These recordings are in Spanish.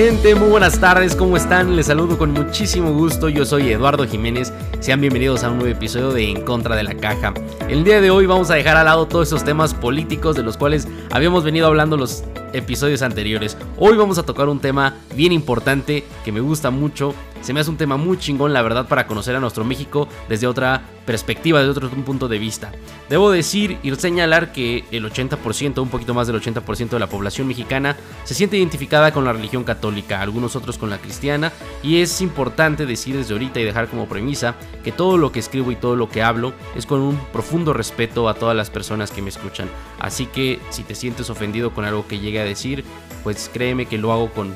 gente? Muy buenas tardes, ¿cómo están? Les saludo con muchísimo gusto, yo soy Eduardo Jiménez, sean bienvenidos a un nuevo episodio de En Contra de la Caja. El día de hoy vamos a dejar al lado todos esos temas políticos de los cuales habíamos venido hablando los episodios anteriores. Hoy vamos a tocar un tema bien importante que me gusta mucho se me hace un tema muy chingón, la verdad, para conocer a nuestro México desde otra perspectiva, desde otro punto de vista. Debo decir y señalar que el 80%, un poquito más del 80% de la población mexicana se siente identificada con la religión católica, algunos otros con la cristiana, y es importante decir desde ahorita y dejar como premisa que todo lo que escribo y todo lo que hablo es con un profundo respeto a todas las personas que me escuchan. Así que si te sientes ofendido con algo que llegue a decir, pues créeme que lo hago con,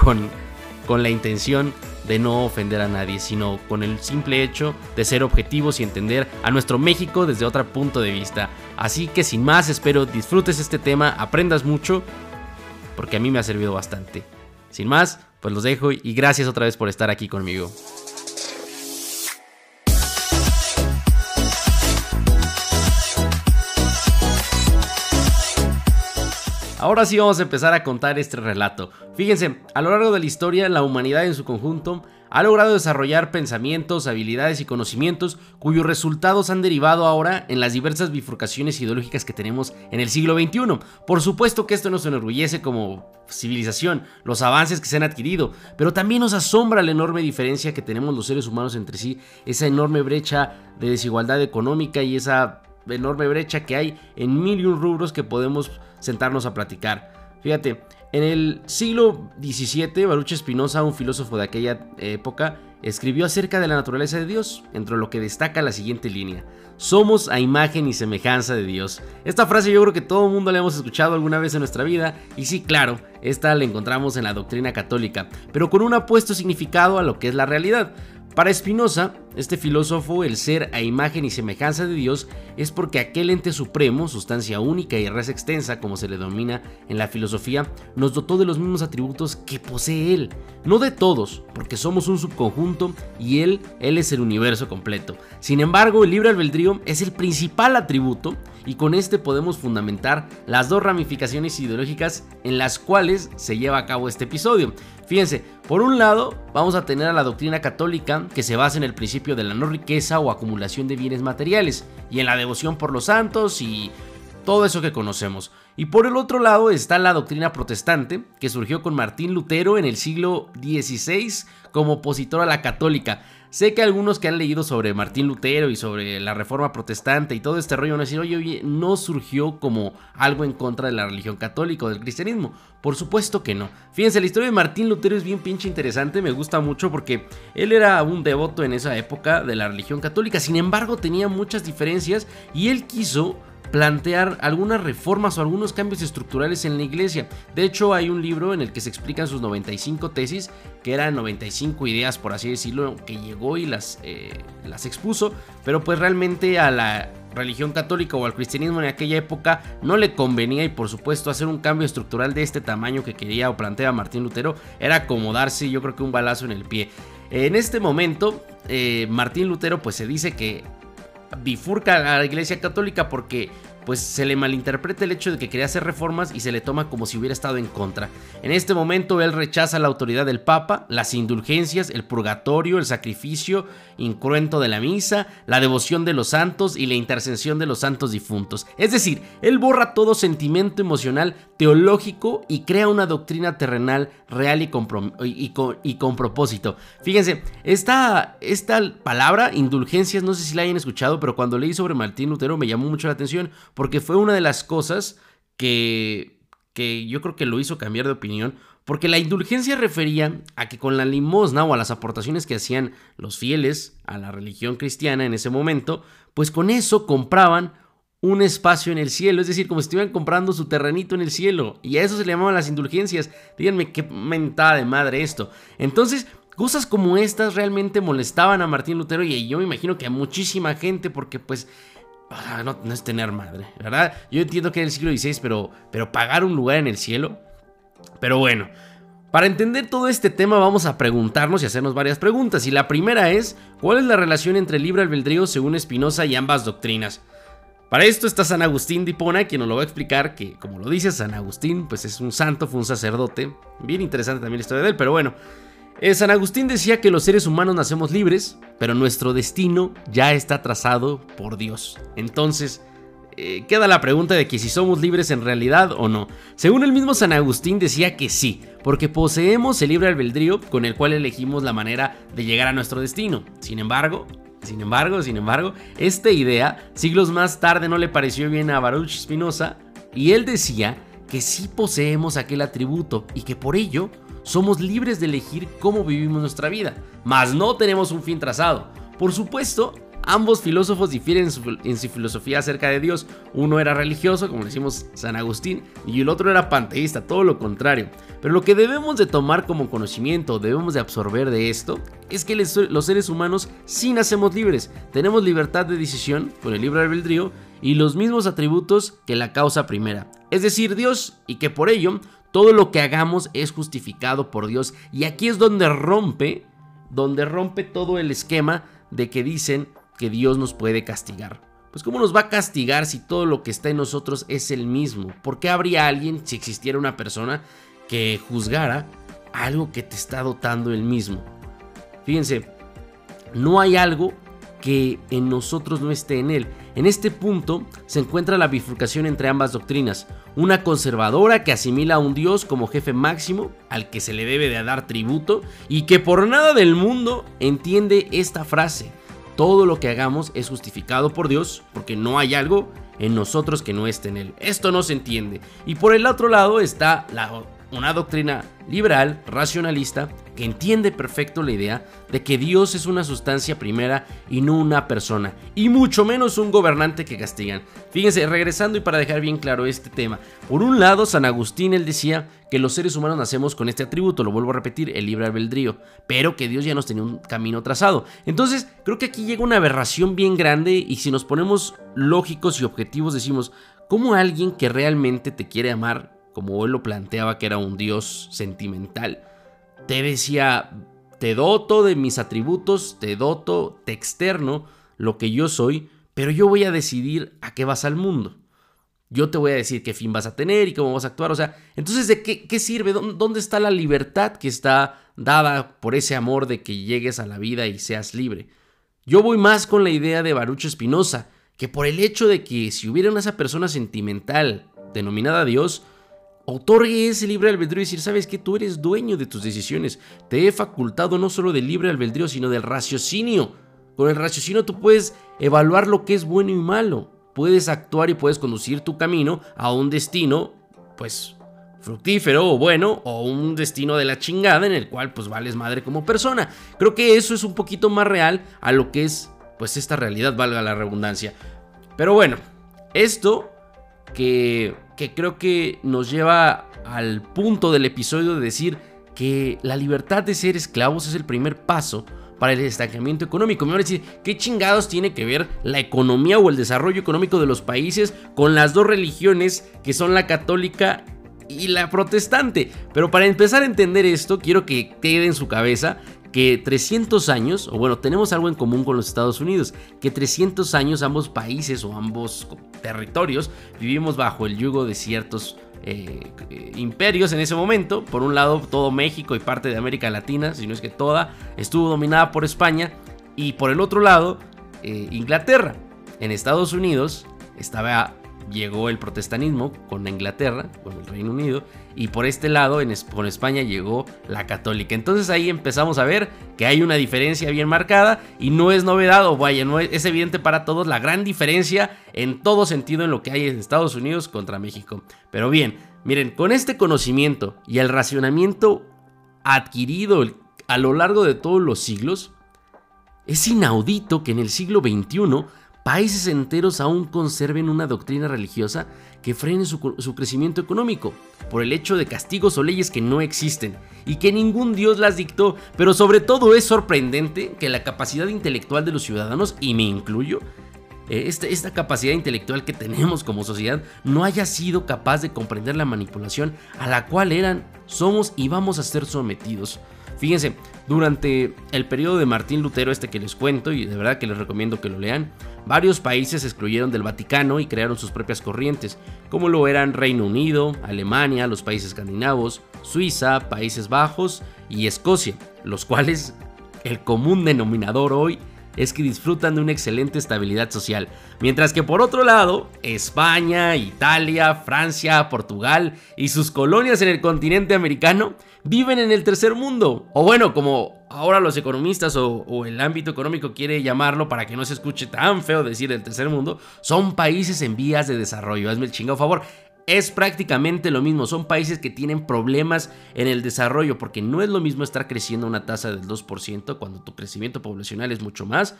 con, con la intención de no ofender a nadie, sino con el simple hecho de ser objetivos y entender a nuestro México desde otro punto de vista. Así que sin más, espero disfrutes este tema, aprendas mucho, porque a mí me ha servido bastante. Sin más, pues los dejo y gracias otra vez por estar aquí conmigo. Ahora sí vamos a empezar a contar este relato. Fíjense, a lo largo de la historia, la humanidad en su conjunto ha logrado desarrollar pensamientos, habilidades y conocimientos cuyos resultados han derivado ahora en las diversas bifurcaciones ideológicas que tenemos en el siglo XXI. Por supuesto que esto nos enorgullece como civilización, los avances que se han adquirido, pero también nos asombra la enorme diferencia que tenemos los seres humanos entre sí, esa enorme brecha de desigualdad económica y esa enorme brecha que hay en mil y un rubros que podemos sentarnos a platicar. Fíjate, en el siglo XVII, Baruch Spinoza, un filósofo de aquella época, escribió acerca de la naturaleza de Dios, entre lo que destaca la siguiente línea. Somos a imagen y semejanza de Dios. Esta frase yo creo que todo el mundo la hemos escuchado alguna vez en nuestra vida, y sí, claro, esta la encontramos en la doctrina católica, pero con un apuesto significado a lo que es la realidad. Para Spinoza, este filósofo, el ser a imagen y semejanza de Dios es porque aquel ente supremo, sustancia única y res extensa, como se le denomina en la filosofía, nos dotó de los mismos atributos que posee Él. No de todos, porque somos un subconjunto y Él, Él es el universo completo. Sin embargo, el libre albedrío es el principal atributo y con este podemos fundamentar las dos ramificaciones ideológicas en las cuales se lleva a cabo este episodio. Fíjense, por un lado vamos a tener a la doctrina católica que se basa en el principio de la no riqueza o acumulación de bienes materiales y en la devoción por los santos y todo eso que conocemos. Y por el otro lado está la doctrina protestante, que surgió con Martín Lutero en el siglo XVI como opositor a la católica. Sé que algunos que han leído sobre Martín Lutero y sobre la reforma protestante y todo este rollo van a decir, oye, oye, no surgió como algo en contra de la religión católica o del cristianismo. Por supuesto que no. Fíjense, la historia de Martín Lutero es bien pinche interesante, me gusta mucho porque él era un devoto en esa época de la religión católica, sin embargo tenía muchas diferencias y él quiso plantear algunas reformas o algunos cambios estructurales en la iglesia. De hecho, hay un libro en el que se explican sus 95 tesis, que eran 95 ideas, por así decirlo, que llegó y las, eh, las expuso, pero pues realmente a la religión católica o al cristianismo en aquella época no le convenía y por supuesto hacer un cambio estructural de este tamaño que quería o plantea Martín Lutero era como darse yo creo que un balazo en el pie. En este momento eh, Martín Lutero pues se dice que bifurca a la iglesia católica porque pues se le malinterpreta el hecho de que quería hacer reformas y se le toma como si hubiera estado en contra. En este momento él rechaza la autoridad del Papa, las indulgencias, el purgatorio, el sacrificio incruento de la misa, la devoción de los santos y la intercesión de los santos difuntos. Es decir, él borra todo sentimiento emocional teológico y crea una doctrina terrenal real y con, propósito. Fíjense, esta, esta palabra, indulgencias, no sé si la hayan escuchado, pero cuando leí sobre Martín Lutero me llamó mucho la atención porque fue una de las cosas que, que yo creo que lo hizo cambiar de opinión, porque la indulgencia refería a que con la limosna o a las aportaciones que hacían los fieles a la religión cristiana en ese momento, pues con eso compraban un espacio en el cielo, es decir, como si estuvieran comprando su terrenito en el cielo, y a eso se le llamaban las indulgencias. Díganme qué mentada de madre esto. Entonces, cosas como estas realmente molestaban a Martín Lutero y yo me imagino que a muchísima gente porque pues No, es tener madre, ¿verdad? Yo entiendo que en el siglo XVI, pero, pero pagar un lugar en el cielo. Pero bueno, para entender todo este tema vamos a preguntarnos y hacernos varias preguntas. Y la primera es, ¿cuál es la relación entre libre albedrío según Spinoza y ambas doctrinas? Para esto está San Agustín de Hipona, quien nos lo va a explicar, que como lo dice San Agustín, pues es un santo, fue un sacerdote. Bien interesante también la historia de él, pero bueno. Eh, San Agustín decía que los seres humanos nacemos libres, pero nuestro destino ya está trazado por Dios. Entonces, eh, queda la pregunta de que si somos libres en realidad o no. Según el mismo San Agustín decía que sí, porque poseemos el libre albedrío con el cual elegimos la manera de llegar a nuestro destino. Sin embargo, sin embargo, sin embargo, esta idea siglos más tarde no le pareció bien a Baruch Spinoza y él decía que sí poseemos aquel atributo y que por ello somos libres de elegir cómo vivimos nuestra vida, mas no tenemos un fin trazado. Por supuesto, Ambos filósofos difieren en su, filosofía acerca de Dios. Uno era religioso, como decimos San Agustín, y el otro era panteísta, todo lo contrario. Pero lo que debemos de tomar como conocimiento, debemos de absorber de esto, es que los seres humanos sí nacemos libres. Tenemos libertad de decisión con el libre albedrío y los mismos atributos que la causa primera. Es decir, Dios, y que por ello todo lo que hagamos es justificado por Dios. Y aquí es donde rompe, donde rompe todo el esquema de que dicen que Dios nos puede castigar. Pues ¿cómo nos va a castigar si todo lo que está en nosotros es el mismo? ¿Por qué habría alguien, si existiera una persona, que juzgara algo que te está dotando el mismo? Fíjense, no hay algo que en nosotros no esté en él. En este punto se encuentra la bifurcación entre ambas doctrinas. Una conservadora que asimila a un dios como jefe máximo al que se le debe de dar tributo y que por nada del mundo entiende esta frase. Todo lo que hagamos es justificado por Dios porque no hay algo en nosotros que no esté en Él. Esto no se entiende. Y por el otro lado está la, una doctrina liberal, racionalista, que entiende perfecto la idea de que Dios es una sustancia primera y no una persona, y mucho menos un gobernante que castigan. Fíjense, regresando y para dejar bien claro este tema, por un lado San Agustín él decía que los seres humanos nacemos con este atributo, lo vuelvo a repetir, el libre albedrío, pero que Dios ya nos tenía un camino trazado. Entonces, creo que aquí llega una aberración bien grande y si nos ponemos lógicos y objetivos decimos, ¿cómo alguien que realmente te quiere amar, como él lo planteaba que era un Dios sentimental, te decía, te doto de mis atributos, te doto, te externo lo que yo soy, pero yo voy a decidir a qué vas al mundo. Yo te voy a decir qué fin vas a tener y cómo vas a actuar. O sea, entonces, ¿de qué, qué sirve? ¿Dónde está la libertad que está dada por ese amor de que llegues a la vida y seas libre? Yo voy más con la idea de Baruch Espinosa, que por el hecho de que si hubiera esa persona sentimental denominada Dios, otorgue ese libre albedrío y decir, sabes que tú eres dueño de tus decisiones. Te he facultado no solo del libre albedrío, sino del raciocinio. Con el raciocinio tú puedes evaluar lo que es bueno y malo. Puedes actuar y puedes conducir tu camino a un destino, pues, fructífero o bueno, o un destino de la chingada en el cual, pues, vales madre como persona. Creo que eso es un poquito más real a lo que es, pues, esta realidad, valga la redundancia. Pero bueno, esto que que creo que nos lleva al punto del episodio de decir que la libertad de ser esclavos es el primer paso para el estancamiento económico. Me van a decir, ¿qué chingados tiene que ver la economía o el desarrollo económico de los países con las dos religiones que son la católica y la protestante? Pero para empezar a entender esto, quiero que quede en su cabeza que 300 años, o bueno, tenemos algo en común con los Estados Unidos, que 300 años ambos países o ambos territorios vivimos bajo el yugo de ciertos eh, eh, imperios en ese momento. Por un lado, todo México y parte de América Latina, si no es que toda, estuvo dominada por España. Y por el otro lado, eh, Inglaterra. En Estados Unidos estaba llegó el protestanismo con Inglaterra, con el Reino Unido, y por este lado, en, con España, llegó la católica. Entonces ahí empezamos a ver que hay una diferencia bien marcada y no es novedad, o vaya, no es, evidente para todos la gran diferencia en todo sentido en lo que hay en Estados Unidos contra México. Pero bien, miren, con este conocimiento y el racionamiento adquirido a lo largo de todos los siglos, es inaudito que en el siglo XXI países enteros aún conserven una doctrina religiosa que frene su, crecimiento económico, por el hecho de castigos o leyes que no existen y que ningún dios las dictó, pero sobre todo es sorprendente que la capacidad intelectual de los ciudadanos, y me incluyo, eh, esta, esta, capacidad intelectual que tenemos como sociedad no haya sido capaz de comprender la manipulación a la cual eran, somos y vamos a ser sometidos. Fíjense, durante el periodo de Martín Lutero, este que les cuento, y de verdad que les recomiendo que lo lean, varios países se excluyeron del Vaticano y crearon sus propias corrientes, como lo eran Reino Unido, Alemania, los países escandinavos, Suiza, Países Bajos y Escocia, los cuales el común denominador hoy es que disfrutan de una excelente estabilidad social, mientras que por otro lado, España, Italia, Francia, Portugal y sus colonias en el continente americano viven en el tercer mundo, o bueno, como ahora los economistas o, el ámbito económico quiere llamarlo para que no se escuche tan feo decir el tercer mundo, son países en vías de desarrollo, hazme el chingado favor. Es prácticamente lo mismo, son países que tienen problemas en el desarrollo, porque no es lo mismo estar creciendo a una tasa del 2% cuando tu crecimiento poblacional es mucho más,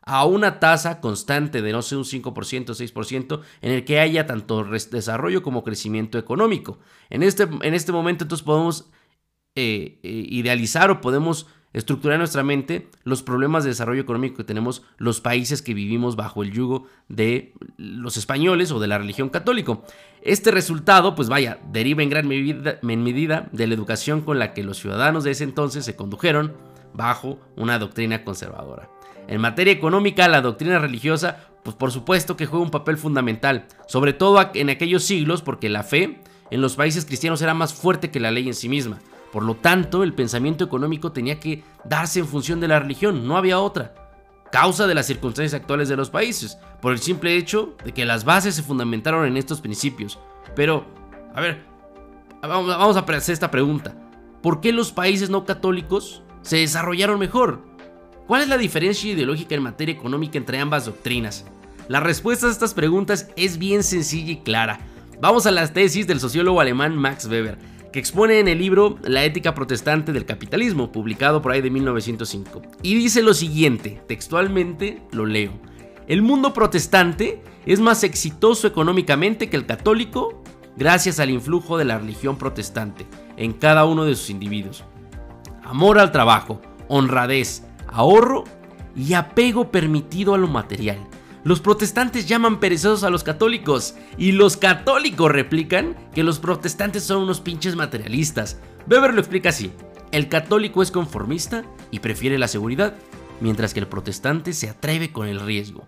a una tasa constante de no sé un 5%, 6%, en el que haya tanto desarrollo como crecimiento económico. En este, en este momento entonces podemos eh, eh, idealizar o podemos estructurar en nuestra mente los problemas de desarrollo económico que tenemos los países que vivimos bajo el yugo de los españoles o de la religión católica. Este resultado, pues vaya, deriva en gran medida, medida de la educación con la que los ciudadanos de ese entonces se condujeron bajo una doctrina conservadora. En materia económica, la doctrina religiosa, pues por supuesto que juega un papel fundamental, sobre todo en aquellos siglos porque la fe en los países cristianos era más fuerte que la ley en sí misma. Por lo tanto, el pensamiento económico tenía que darse en función de la religión, no había otra. Causa de las circunstancias actuales de los países, por el simple hecho de que las bases se fundamentaron en estos principios. Pero, a ver, vamos a hacer esta pregunta. ¿Por qué los países no católicos se desarrollaron mejor? ¿Cuál es la diferencia ideológica en materia económica entre ambas doctrinas? La respuesta a estas preguntas es bien sencilla y clara. Vamos a las tesis del sociólogo alemán Max Weber que expone en el libro La ética protestante del capitalismo, publicado por ahí de 1905. Y dice lo siguiente, textualmente lo leo. El mundo protestante es más exitoso económicamente que el católico gracias al influjo de la religión protestante en cada uno de sus individuos. Amor al trabajo, honradez, ahorro y apego permitido a lo material los protestantes llaman perezosos a los católicos y los católicos replican que los protestantes son unos pinches materialistas. Weber lo explica así. El católico es conformista y prefiere la seguridad, mientras que el protestante se atreve con el riesgo.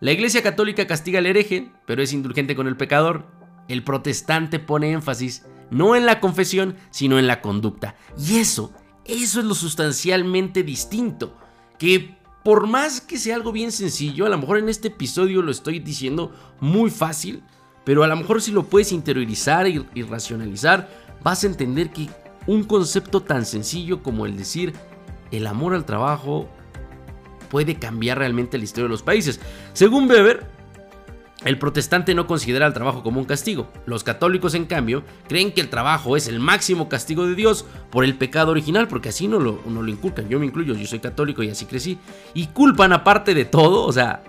La Iglesia Católica castiga al hereje, pero es indulgente con el pecador. El protestante pone énfasis no en la confesión, sino en la conducta. Y eso, eso es lo sustancialmente distinto, que por más que sea algo bien sencillo, a lo mejor en este episodio lo estoy diciendo muy fácil, pero a lo mejor si lo puedes interiorizar y, racionalizar, vas a entender que un concepto tan sencillo como el decir el amor al trabajo puede cambiar realmente la historia de los países. Según Weber, el protestante no considera el trabajo como un castigo. Los católicos, en cambio, creen que el trabajo es el máximo castigo de Dios por el pecado original, porque así no lo, no lo inculcan. Yo me incluyo, yo soy católico y así crecí. Y culpan aparte de todo, o sea,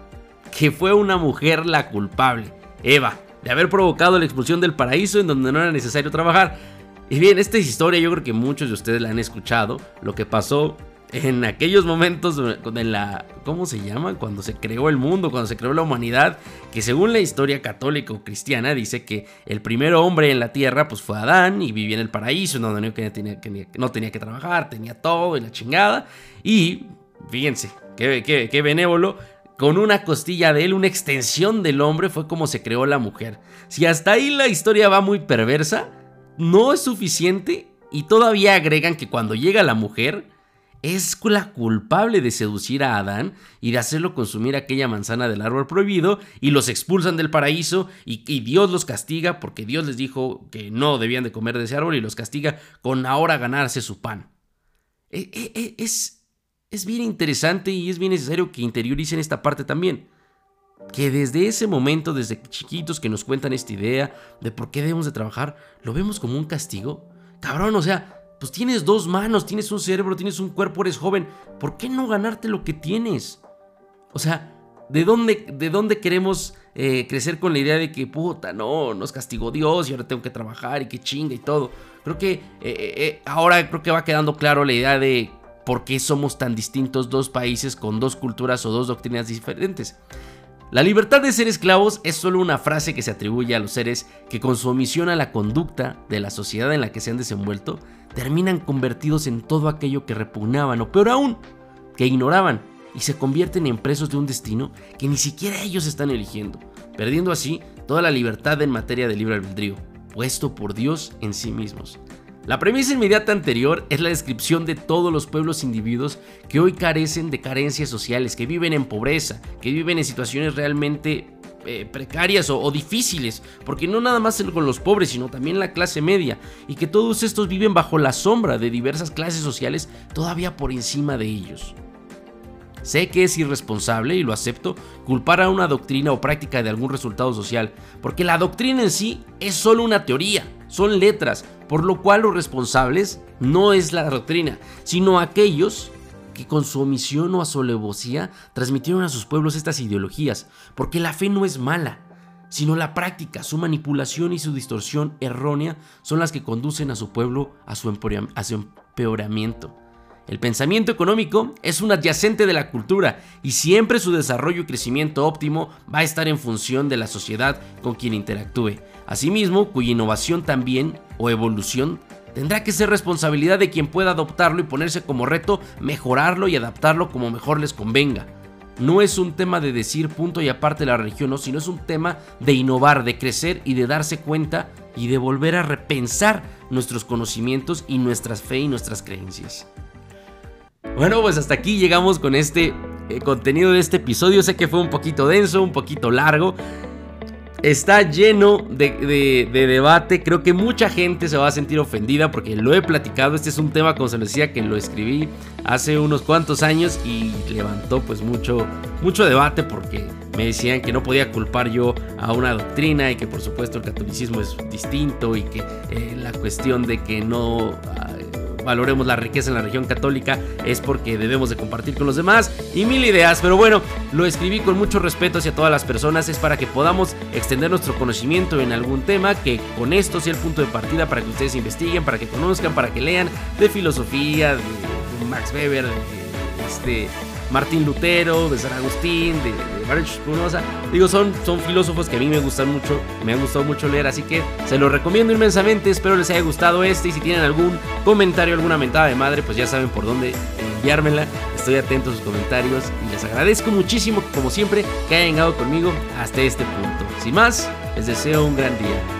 que fue una mujer la culpable, Eva, de haber provocado la expulsión del paraíso en donde no era necesario trabajar. Y bien, esta historia yo creo que muchos de ustedes la han escuchado. Lo que pasó en aquellos momentos en la ¿cómo se llama? cuando se creó el mundo, cuando se creó la humanidad, que según la historia católica o cristiana dice que el primer hombre en la tierra pues fue Adán y vivía en el paraíso, no tenía, que, no tenía que trabajar, tenía todo y la chingada y fíjense, qué, qué, qué benévolo, con una costilla de él, una extensión del hombre fue como se creó la mujer. Si hasta ahí la historia va muy perversa, no es suficiente y todavía agregan que cuando llega la mujer, es la culpable de seducir a Adán y de hacerlo consumir aquella manzana del árbol prohibido y los expulsan del paraíso y, Dios los castiga porque Dios les dijo que no debían de comer de ese árbol y los castiga con ahora ganarse su pan. E, e, e, es, es bien interesante y es bien necesario que interioricen esta parte también. Que desde ese momento, desde chiquitos que nos cuentan esta idea de por qué debemos de trabajar, lo vemos como un castigo. Cabrón, o sea, pues tienes dos manos, tienes un cerebro, tienes un cuerpo, eres joven. ¿Por qué no ganarte lo que tienes? O sea, ¿de dónde, de dónde queremos eh, crecer con la idea de que, puta, no, nos castigó Dios y ahora tengo que trabajar y que chinga y todo? Creo que eh, eh, ahora creo que va quedando claro la idea de por qué somos tan distintos dos países con dos culturas o dos doctrinas diferentes. La libertad de ser esclavos es solo una frase que se atribuye a los seres que con su omisión a la conducta de la sociedad en la que se han desenvuelto, terminan convertidos en todo aquello que repugnaban o peor aún, que ignoraban y se convierten en presos de un destino que ni siquiera ellos están eligiendo, perdiendo así toda la libertad en materia de libre albedrío, puesto por Dios en sí mismos. La premisa inmediata anterior es la descripción de todos los pueblos individuos que hoy carecen de carencias sociales, que viven en pobreza, que viven en situaciones realmente eh, precarias o, o, difíciles, porque no nada más con los pobres, sino también la clase media, y que todos estos viven bajo la sombra de diversas clases sociales todavía por encima de ellos. Sé que es irresponsable, y lo acepto, culpar a una doctrina o práctica de algún resultado social, porque la doctrina en sí es solo una teoría, son letras, por lo cual los responsables no es la doctrina, sino aquellos que con su omisión o a su alevosía transmitieron a sus pueblos estas ideologías, porque la fe no es mala, sino la práctica, su manipulación y su distorsión errónea son las que conducen a su pueblo a su, empeoramiento. El pensamiento económico es un adyacente de la cultura y siempre su desarrollo y crecimiento óptimo va a estar en función de la sociedad con quien interactúe. Asimismo, cuya innovación también o evolución tendrá que ser responsabilidad de quien pueda adoptarlo y ponerse como reto mejorarlo y adaptarlo como mejor les convenga. No es un tema de decir punto y aparte la religión, no, sino es un tema de innovar, de crecer y de darse cuenta y de volver a repensar nuestros conocimientos y nuestras fe y nuestras creencias. Bueno, pues hasta aquí llegamos con este eh, contenido de este episodio. Sé que fue un poquito denso, un poquito largo. Está lleno de, debate. Creo que mucha gente se va a sentir ofendida porque lo he platicado. Este es un tema, como se decía, que lo escribí hace unos cuantos años y levantó pues mucho, mucho debate porque me decían que no podía culpar yo a una doctrina y que por supuesto el catolicismo es distinto y que eh, la cuestión de que no valoremos la riqueza en la región católica es porque debemos de compartir con los demás y mil ideas, pero bueno, lo escribí con mucho respeto hacia todas las personas, es para que podamos extender nuestro conocimiento en algún tema, que con esto sea el punto de partida para que ustedes investiguen, para que conozcan, para que lean de filosofía, de, Max Weber, de, este Martín Lutero, de San Agustín, de, de Baruch Spinoza. Digo, son, son filósofos que a mí me gustan mucho, me ha gustado mucho leer, así que se los recomiendo inmensamente. Espero les haya gustado este y si tienen algún comentario, alguna mentada de madre, pues ya saben por dónde enviármela. Estoy atento a sus comentarios y les agradezco muchísimo, como siempre, que hayan llegado conmigo hasta este punto. Sin más, les deseo un gran día.